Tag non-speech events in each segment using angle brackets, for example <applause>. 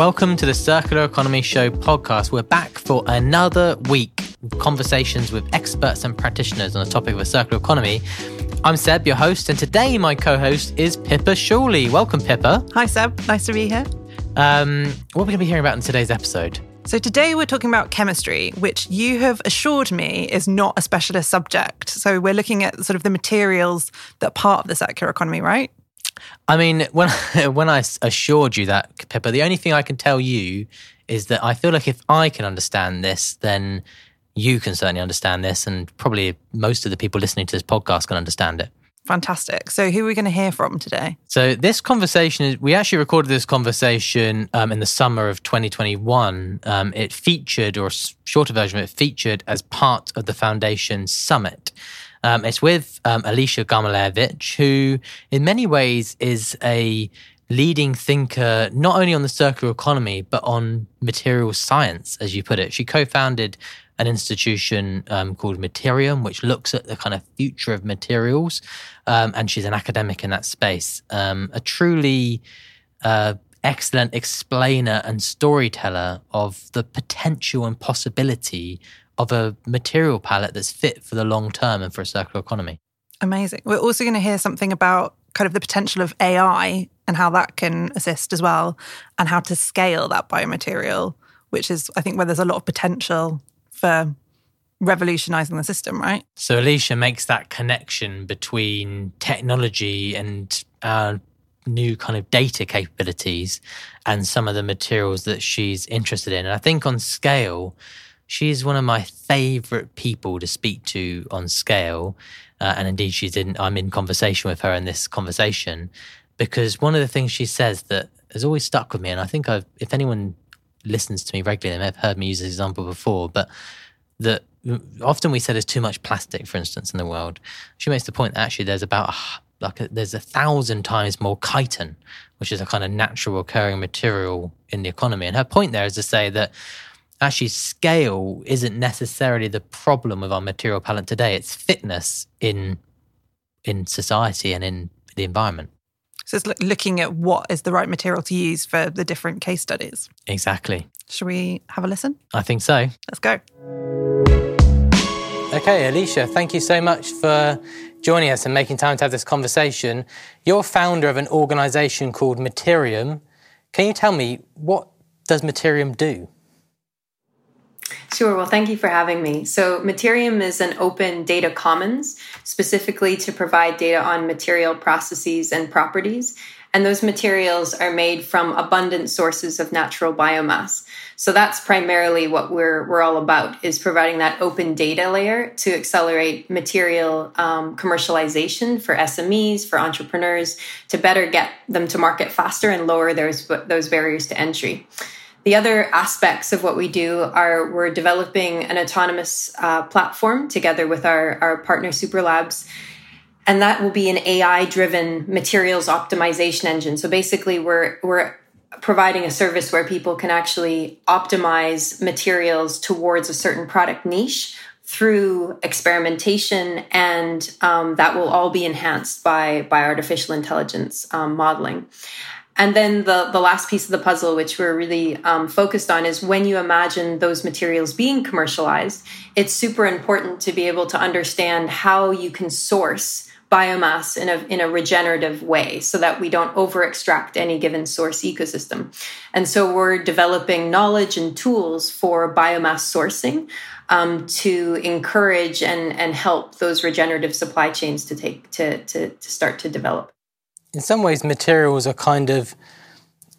Welcome to the Circular Economy Show podcast. We're back for another week conversations with experts and practitioners on the topic of a circular economy. I'm Seb, your host, and today my co host is Pippa Shawley. Welcome, Pippa. Hi, Seb. Nice to be here. Um, what are we going to be hearing about in today's episode? So, today we're talking about chemistry, which you have assured me is not a specialist subject. So, we're looking at sort of the materials that are part of the circular economy, right? I mean, when <laughs> when I assured you that, Pippa, the only thing I can tell you is that I feel like if I can understand this, then you can certainly understand this, and probably most of the people listening to this podcast can understand it. Fantastic. So, who are we going to hear from today? So, this conversation is we actually recorded this conversation um, in the summer of 2021. Um, it featured, or a shorter version of it, featured as part of the Foundation Summit. Um, it's with um, Alysia Garmulewicz, who in many ways is a leading thinker, not only on the circular economy, but on material science, as you put it. She co founded an institution um, called Materiom, which looks at the kind of future of materials. Um, and she's an academic in that space. Um, a truly uh, excellent explainer and storyteller of the potential and possibility of a material palette that's fit for the long term and for a circular economy. Amazing. We're also going to hear something about kind of the potential of AI and how that can assist as well, and how to scale that biomaterial, which is, I think, where there's a lot of potential for revolutionizing the system, right? So Alysia makes that connection between technology and our new kind of data capabilities and some of the materials that she's interested in. And I think on scale, she's one of my favorite people to speak to on scale. Uh, and indeed, she's in, I'm in conversation with her in this conversation because one of the things she says that has always stuck with me, and I think I've, if anyone listens to me regularly, they may have heard me use this example before, but that often we say there's too much plastic, for instance, in the world. She makes the point that actually there's about like a, there's a thousand times more chitin, which is a kind of natural occurring material in the economy. And her point there is to say that actually scale isn't necessarily the problem with our material palette today. It's fitness in in society and in the environment. So it's looking at what is the right material to use for the different case studies. Exactly. Should we have a listen? I think so. Let's go. Okay, Alysia, thank you so much for joining us and making time to have this conversation. You're founder of an organization called Materiom. Can you tell me what does Materiom do? Sure. Well, thank you for having me. So, Materiom is an open data commons specifically to provide data on material processes and properties. And those materials are made from abundant sources of natural biomass. So that's primarily what we're we're all about is providing that open data layer to accelerate material um, commercialization for SMEs, for entrepreneurs, to better get them to market faster and lower those those barriers to entry. The other aspects of what we do are we're developing an autonomous uh, platform together with our, our partner Superlabs. And that will be an AI driven materials optimization engine. So basically, we're, we're providing a service where people can actually optimize materials towards a certain product niche through experimentation, and um, that will all be enhanced by by artificial intelligence um, modeling. And then the, the last piece of the puzzle, which we're really um, focused on, is when you imagine those materials being commercialized, it's super important to be able to understand how you can source biomass in a, in a regenerative way so that we don't over extract any given source ecosystem. And so we're developing knowledge and tools for biomass sourcing um, to encourage and, and help those regenerative supply chains to take to, to, to start to develop in some ways, materials are kind of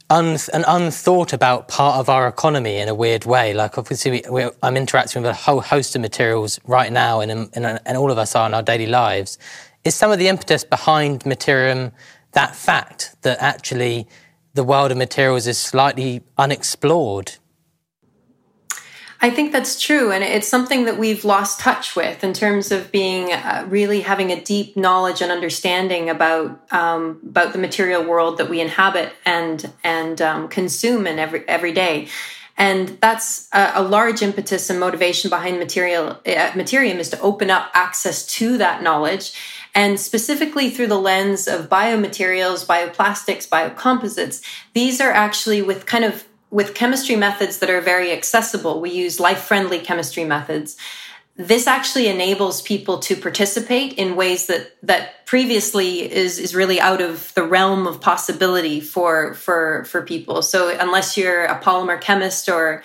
un- an unthought about part of our economy in a weird way. Like, obviously, we, I'm interacting with a whole host of materials right now, and, and, and all of us are in our daily lives. Is some of the impetus behind Materiom that fact that actually the world of materials is slightly unexplored I think that's true. And it's something that we've lost touch with in terms of being uh, really having a deep knowledge and understanding about, um, about the material world that we inhabit and, and um, consume in every, every day. And that's a, a large impetus and motivation behind material, uh, Materiom is to open up access to that knowledge and specifically through the lens of biomaterials, bioplastics, biocomposites, these are actually with kind of with chemistry methods that are very accessible. We use life friendly chemistry methods. This actually enables people to participate in ways that that previously is is really out of the realm of possibility for for for people. So unless you're a polymer chemist or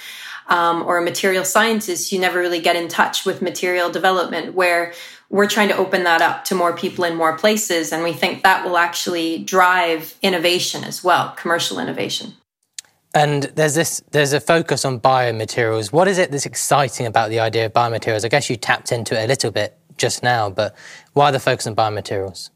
um, or a material scientist, you never really get in touch with material development. Where we're trying to open that up to more people in more places, and we think that will actually drive innovation as well, commercial innovation. And there's this there's a focus on biomaterials. What is it that's exciting about the idea of biomaterials? I guess you tapped into it a little bit just now, but why the focus on biomaterials?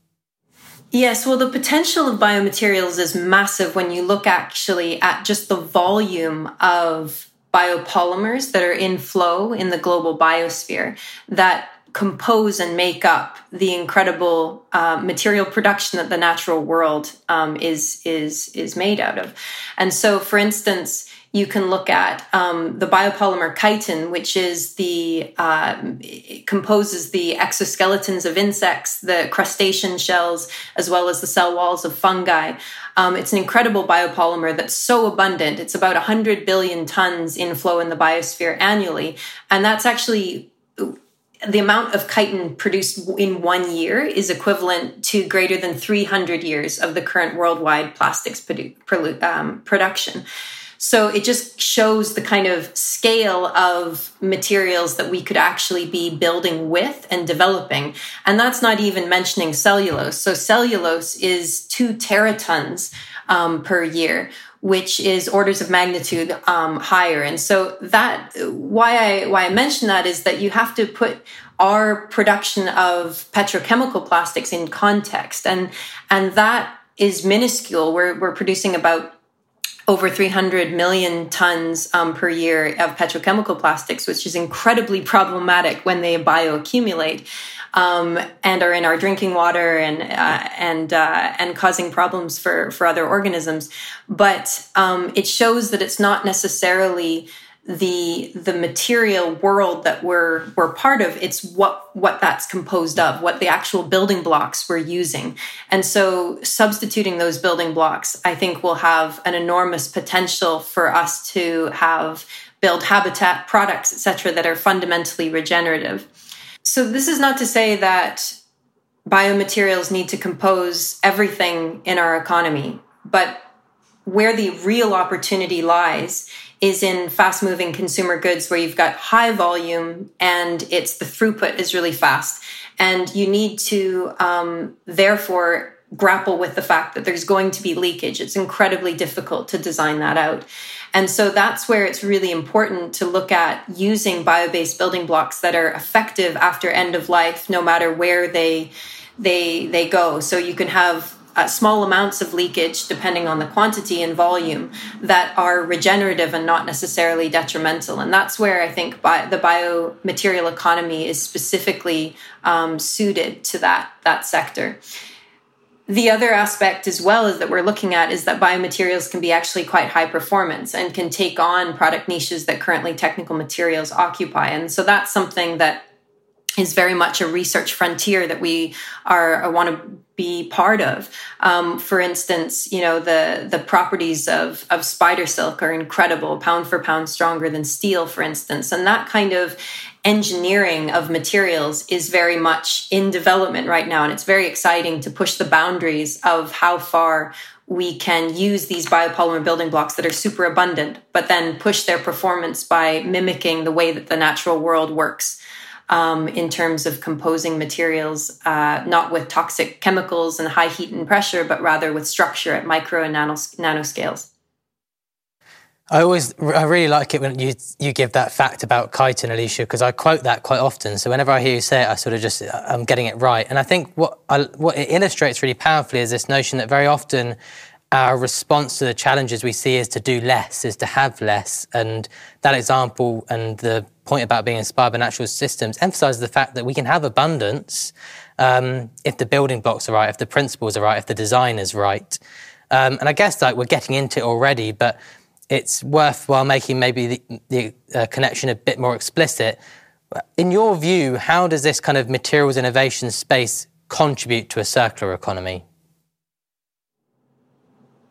Yes, well, the potential of biomaterials is massive when you look actually at just the volume of biopolymers that are in flow in the global biosphere that compose and make up the incredible uh, material production that the natural world um, is is is made out of. And so, for instance, you can look at um, the biopolymer chitin, which is the uh, composes the exoskeletons of insects, the crustacean shells, as well as the cell walls of fungi. Um, it's an incredible biopolymer that's so abundant. It's about 100 billion tons in flow in the biosphere annually, and that's actually the amount of chitin produced in one year is equivalent to greater than 300 years of the current worldwide plastics produ- um, production. So it just shows the kind of scale of materials that we could actually be building with and developing. And that's not even mentioning cellulose. So cellulose is two teratons um, per year, which is orders of magnitude um, higher. And so that why I why I mention that is that you have to put our production of petrochemical plastics in context, and and that is minuscule. We're we're producing about over 300 million tons um, per year of petrochemical plastics, which is incredibly problematic when they bioaccumulate um, and are in our drinking water and uh, and uh, and causing problems for for other organisms. But um, it shows that it's not necessarily the the material world that we're we're part of it's what what that's composed of what the actual building blocks we're using. And so substituting those building blocks i think will have an enormous potential for us to have build habitat products etc that are fundamentally regenerative. So, this is not to say that biomaterials need to compose everything in our economy, but where the real opportunity lies is in fast moving consumer goods where you've got high volume and it's the throughput is really fast. And you need to, um, therefore, grapple with the fact that there's going to be leakage. It's incredibly difficult to design that out. And so that's where it's really important to look at using bio-based building blocks that are effective after end of life, no matter where they they they go. So you can have uh, small amounts of leakage, depending on the quantity and volume, that are regenerative and not necessarily detrimental. And that's where I think bi- the biomaterial economy is specifically um, suited to that that sector. The other aspect as well is that we're looking at is that biomaterials can be actually quite high performance and can take on product niches that currently technical materials occupy. And so that's something that is very much a research frontier that we are want to be part of. Um, for instance, you know the the properties of of spider silk are incredible, pound for pound stronger than steel, for instance, and that kind of engineering of materials is very much in development right now. And it's very exciting to push the boundaries of how far we can use these biopolymer building blocks that are super abundant, but then push their performance by mimicking the way that the natural world works. Um, in terms of composing materials, uh, not with toxic chemicals and high heat and pressure, but rather with structure at micro and nano, nanoscales. I always, I really like it when you you give that fact about chitin, Alysia, because I quote that quite often. So whenever I hear you say it, I sort of just I'm getting it right. And I think what I, what it illustrates really powerfully is this notion that very often our response to the challenges we see is to do less, is to have less. And that example and the point about being inspired by natural systems emphasizes the fact that we can have abundance um, if the building blocks are right, if the principles are right, if the design is right. Um, and I guess like we're getting into it already, but it's worthwhile making maybe the, the uh, connection a bit more explicit. In your view, how does this kind of materials innovation space contribute to a circular economy?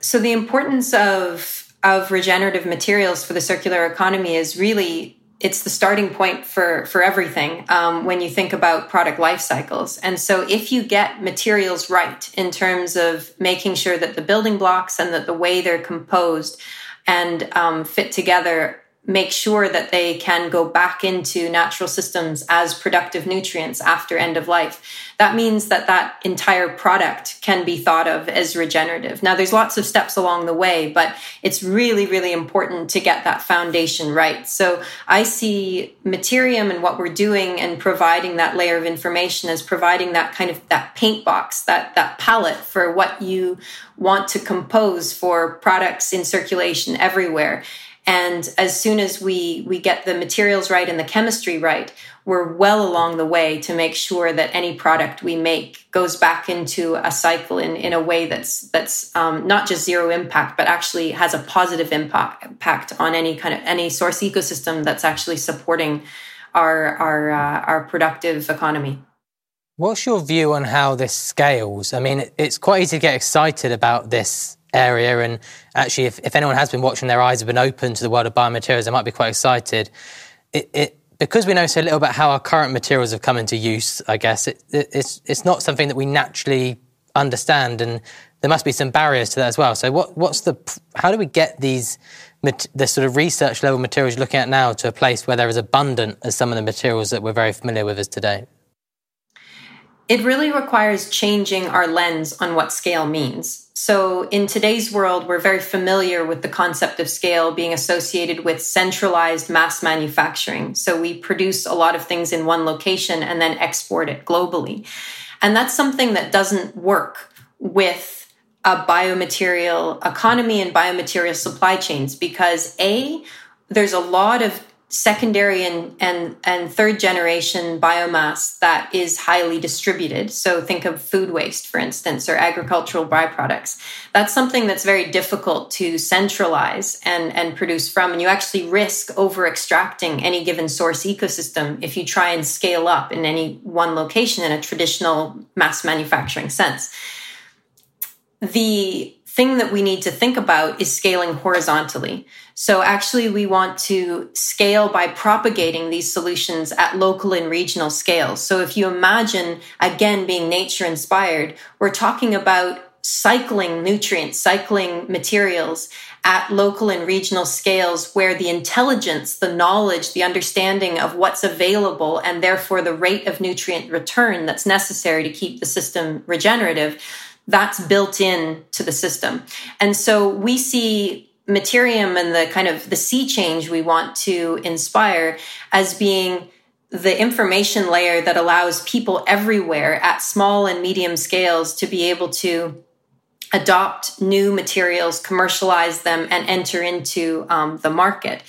So, the importance of of regenerative materials for the circular economy is really it's the starting point for for everything um, when you think about product life cycles. And so if you get materials right in terms of making sure that the building blocks and that the way they're composed and um, fit together make sure that they can go back into natural systems as productive nutrients after end of life. That means that that entire product can be thought of as regenerative. Now there's lots of steps along the way but it's really really important to get that foundation right. So i see Materiom and what we're doing and providing that layer of information as providing that kind of that paint box that that palette for what you want to compose for products in circulation everywhere and as soon as we we get the materials right and the chemistry right, we're well along the way to make sure that any product we make goes back into a cycle in, in a way that's that's um, not just zero impact, but actually has a positive impact impact on any kind of any source ecosystem that's actually supporting our our uh, our productive economy. What's your view on how this scales? I mean, it's quite easy to get excited about this area. And actually, if, if anyone has been watching, their eyes have been open to the world of biomaterials, they might be quite excited. It, it, because we know so little about how our current materials have come into use, I guess it, it's it's not something that we naturally understand, and there must be some barriers to that as well. So, what what's the how do we get these the sort of research level materials you're looking at now to a place where they're as abundant as some of the materials that we're very familiar with as today? It really requires changing our lens on what scale means. So, in today's world, we're very familiar with the concept of scale being associated with centralized mass manufacturing. So, we produce a lot of things in one location and then export it globally. And that's something that doesn't work with a biomaterial economy and biomaterial supply chains because A, there's a lot of secondary and, and, and third generation biomass that is highly distributed. So think of food waste, for instance, or agricultural byproducts. That's something that's very difficult to centralize and, and produce from. And you actually risk over extracting any given source ecosystem if you try and scale up in any one location in a traditional mass manufacturing sense. The thing that we need to think about is scaling horizontally. So actually, we want to scale by propagating these solutions at local and regional scales. So if you imagine, again, being nature inspired, we're talking about cycling nutrients, cycling materials at local and regional scales where the intelligence, the knowledge, the understanding of what's available, and therefore the rate of nutrient return that's necessary to keep the system regenerative that's built in to the system. And so we see Materiom and the kind of the sea change we want to inspire as being the information layer that allows people everywhere at small and medium scales to be able to adopt new materials, commercialize them, and enter into um, the market.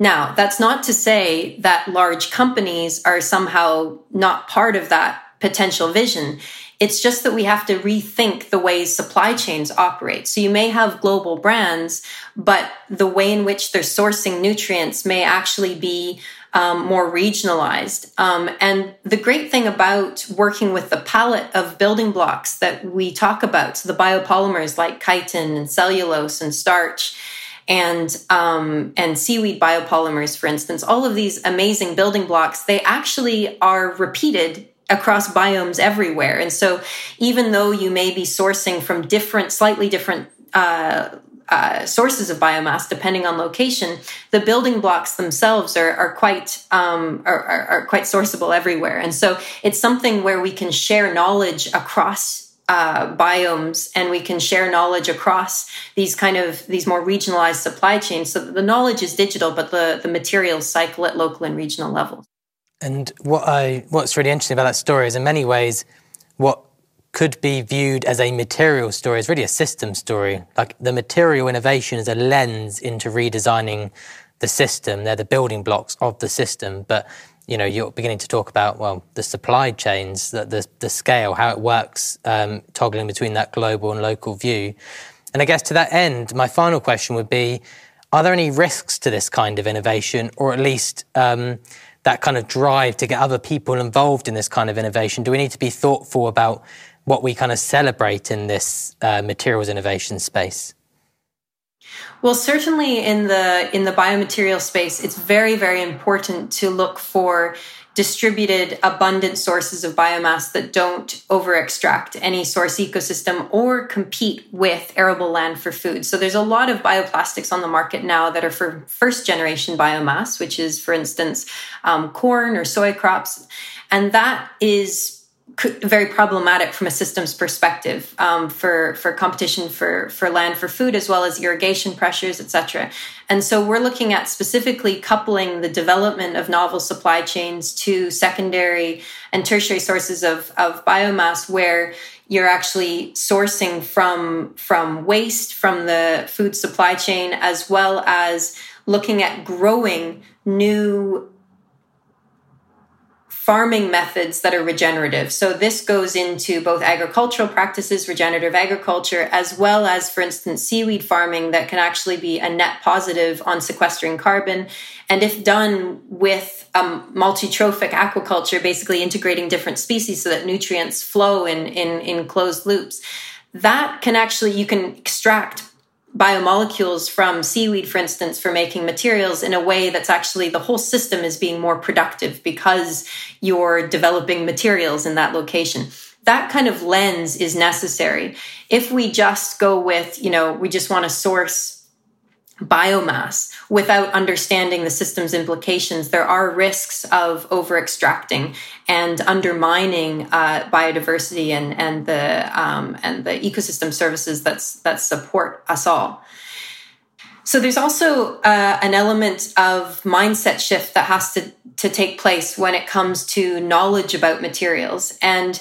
Now, that's not to say that large companies are somehow not part of that potential vision. It's just that we have to rethink the ways supply chains operate. So you may have global brands, but the way in which they're sourcing nutrients may actually be um, more regionalized. Um, and the great thing about working with the palette of building blocks that we talk about, so the biopolymers like chitin and cellulose and starch, and um, and seaweed biopolymers, for instance, all of these amazing building blocks, they actually are repeated across biomes everywhere. And so, even though you may be sourcing from different, slightly different uh, uh, sources of biomass, depending on location, the building blocks themselves are, are quite um, are, are, are, quite sourceable everywhere. And so, it's something where we can share knowledge across. Uh, biomes and we can share knowledge across these kind of these more regionalized supply chains so the knowledge is digital but the the materials cycle at local and regional levels and what I what's really interesting about that story is in many ways what could be viewed as a material story is really a system story. Like the material innovation is a lens into redesigning the system. They're the building blocks of the system. But you know, you're beginning to talk about well the supply chains, the the, the scale, how it works, um, toggling between that global and local view. And I guess to that end, my final question would be: Are there any risks to this kind of innovation, or at least um, that kind of drive to get other people involved in this kind of innovation? Do we need to be thoughtful about what we kind of celebrate in this uh, materials innovation space? Well, certainly in the in the biomaterial space, it's very very important to look for distributed abundant sources of biomass that don't over extract any source ecosystem or compete with arable land for food. So there's a lot of bioplastics on the market now that are for first generation biomass, which is, for instance, um, corn or soy crops. And that is very problematic from a systems perspective um, for for competition for for land for food as well as irrigation pressures etc and so we're looking at specifically coupling the development of novel supply chains to secondary and tertiary sources of of biomass where you're actually sourcing from from waste from the food supply chain as well as looking at growing new farming methods that are regenerative. So this goes into both agricultural practices, regenerative agriculture, as well as, for instance, seaweed farming that can actually be a net positive on sequestering carbon. And if done with um, multi-trophic aquaculture, basically integrating different species so that nutrients flow in, in, in closed loops, that can actually, you can extract biomolecules from seaweed, for instance, for making materials in a way that's actually the whole system is being more productive because you're developing materials in that location. That kind of lens is necessary. If we just go with, you know, we just want to source biomass without understanding the system's implications, there are risks of over extracting and undermining uh, biodiversity and, and the um, and the ecosystem services that's that support us all. So there's also uh, an element of mindset shift that has to to take place when it comes to knowledge about materials and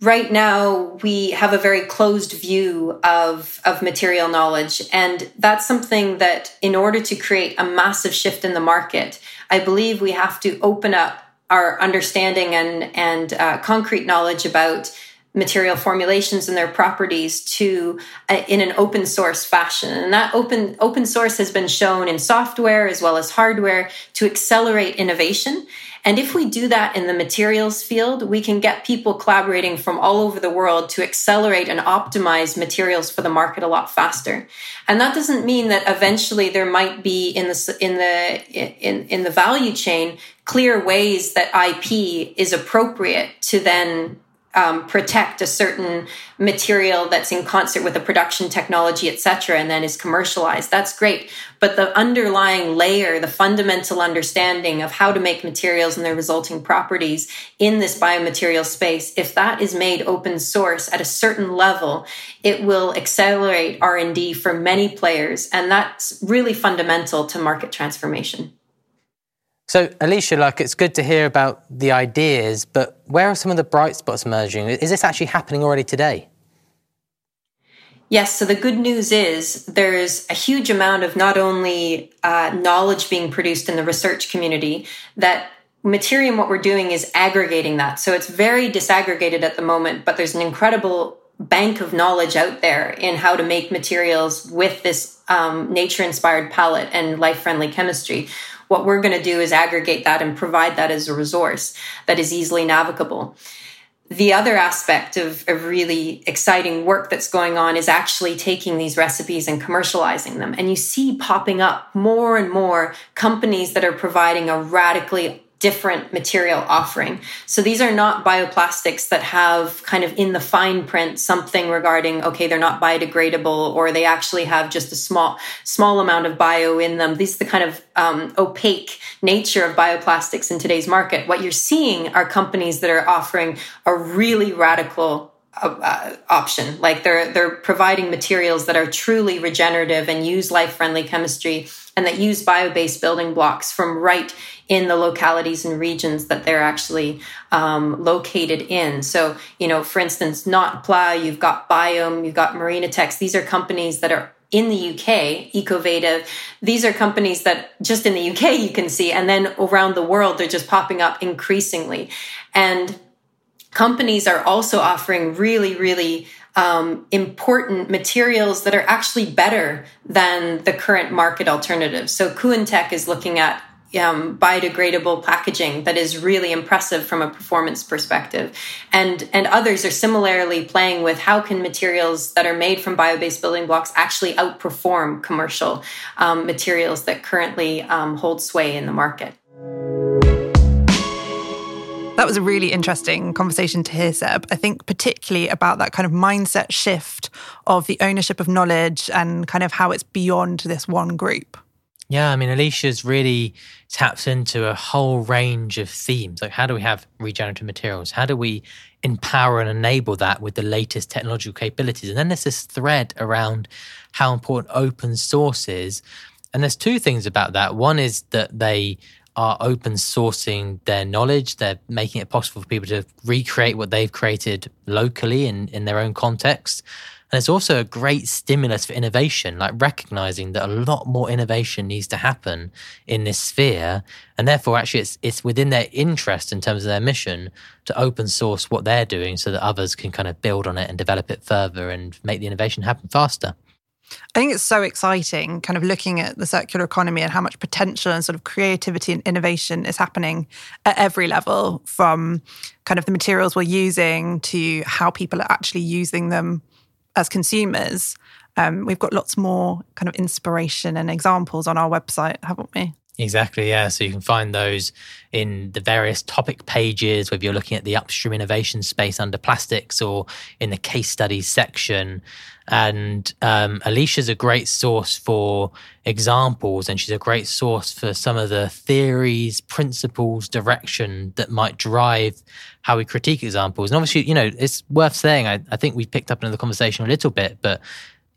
right now we have a very closed view of of material knowledge. And that's something that in order to create a massive shift in the market i believe we have to open up our understanding and and uh, concrete knowledge about material formulations and their properties to uh, in an open source fashion and that open open source has been shown in software as well as hardware to accelerate innovation and if we do that in the materials field, we can get people collaborating from all over the world to accelerate and optimize materials for the market a lot faster. And that doesn't mean that eventually there might be in the in the in in the value chain clear ways that IP is appropriate to then um, protect a certain material that's in concert with the production technology, et cetera, and then is commercialized. That's great. But the underlying layer, the fundamental understanding of how to make materials and their resulting properties in this biomaterial space, if that is made open source at a certain level, it will accelerate R&D for many players. And that's really fundamental to market transformation. So, Alysia, like it's good to hear about the ideas, but where are some of the bright spots emerging? Is this actually happening already today? Yes, so the good news is there's a huge amount of not only uh, knowledge being produced in the research community, that Materiom, what we're doing is aggregating that. So it's very disaggregated at the moment, but there's an incredible bank of knowledge out there in how to make materials with this um, nature inspired palette and life friendly chemistry. What we're going to do is aggregate that and provide that as a resource that is easily navigable. The other aspect of, of really exciting work that's going on is actually taking these recipes and commercializing them. And you see popping up more and more companies that are providing a radically different material offering. So these are not bioplastics that have kind of in the fine print something regarding okay they're not biodegradable or they actually have just a small small amount of bio in them. These are the kind of um, opaque nature of bioplastics in today's market. What you're seeing are companies that are offering a really radical uh, option. Like they're they're providing materials that are truly regenerative and use life friendly chemistry and that use bio based building blocks from right in the localities and regions that they're actually um, located in. So, you know, for instance, Notpla, you've got Biome, you've got Marina Marinatex. These are companies that are in the UK, Ecovative. These are companies that just in the UK you can see, and then around the world they're just popping up increasingly. And companies are also offering really, really um, important materials that are actually better than the current market alternatives. So Kuentech is looking at um, biodegradable packaging that is really impressive from a performance perspective and and others are similarly playing with how can materials that are made from bio-based building blocks actually outperform commercial um, materials that currently um, hold sway in the market that was a really interesting conversation to hear, Seb. I think particularly about that kind of mindset shift of the ownership of knowledge and kind of how it's beyond this one group. Yeah, I mean, Alysia's really taps into a whole range of themes. Like, how do we have regenerative materials? How do we empower and enable that with the latest technological capabilities? And then there's this thread around how important open source is. And there's two things about that. One is that they are open sourcing their knowledge. They're making it possible for people to recreate what they've created locally in, in their own context. And it's also a great stimulus for innovation, like recognizing that a lot more innovation needs to happen in this sphere. And therefore, actually, it's, it's within their interest in terms of their mission to open source what they're doing so that others can kind of build on it and develop it further and make the innovation happen faster. I think it's so exciting, kind of looking at the circular economy and how much potential and sort of creativity and innovation is happening at every level, from kind of the materials we're using to how people are actually using them as consumers. Um, we've got lots more kind of inspiration and examples on our website, haven't we? Exactly, yeah. So you can find those in the various topic pages, whether you're looking at the upstream innovation space under plastics or in the case studies section. And um, Alysia's a great source for examples, and she's a great source for some of the theories, principles, direction that might drive how we critique examples. And obviously, you know, it's worth saying, I, I think we picked up into the conversation a little bit, but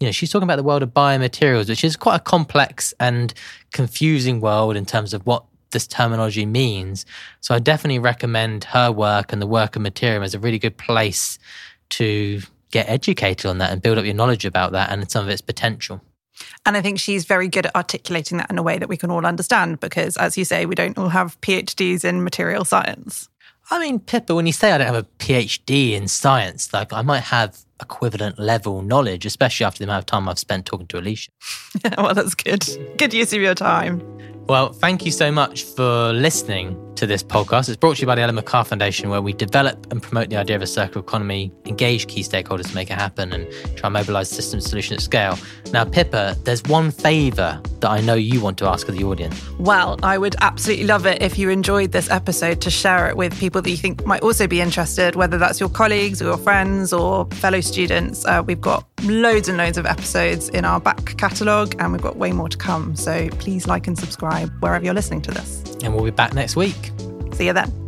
you know, she's talking about the world of biomaterials, which is quite a complex and confusing world in terms of what this terminology means. So I definitely recommend her work and the work of Materiom as a really good place to get educated on that and build up your knowledge about that and some of its potential. And I think she's very good at articulating that in a way that we can all understand because, as you say, we don't all have PhDs in material science. I mean, Pippa, when you say I don't have a PhD in science, like I might have equivalent level knowledge, especially after the amount of time I've spent talking to Alysia. <laughs> well, that's good. Good use of your time. Well, thank you so much for listening to this podcast. It's brought to you by the Ellen MacArthur Foundation, where we develop and promote the idea of a circular economy, engage key stakeholders to make it happen, and try and mobilize system solution at scale. Now, Pippa, there's one favor that I know you want to ask of the audience. Well, I would absolutely love it if you enjoyed this episode to share it with people that you think might also be interested, whether that's your colleagues or your friends or fellow students. Uh, we've got loads and loads of episodes in our back catalogue, and we've got way more to come. So please like and subscribe wherever you're listening to this. And we'll be back next week. See you then.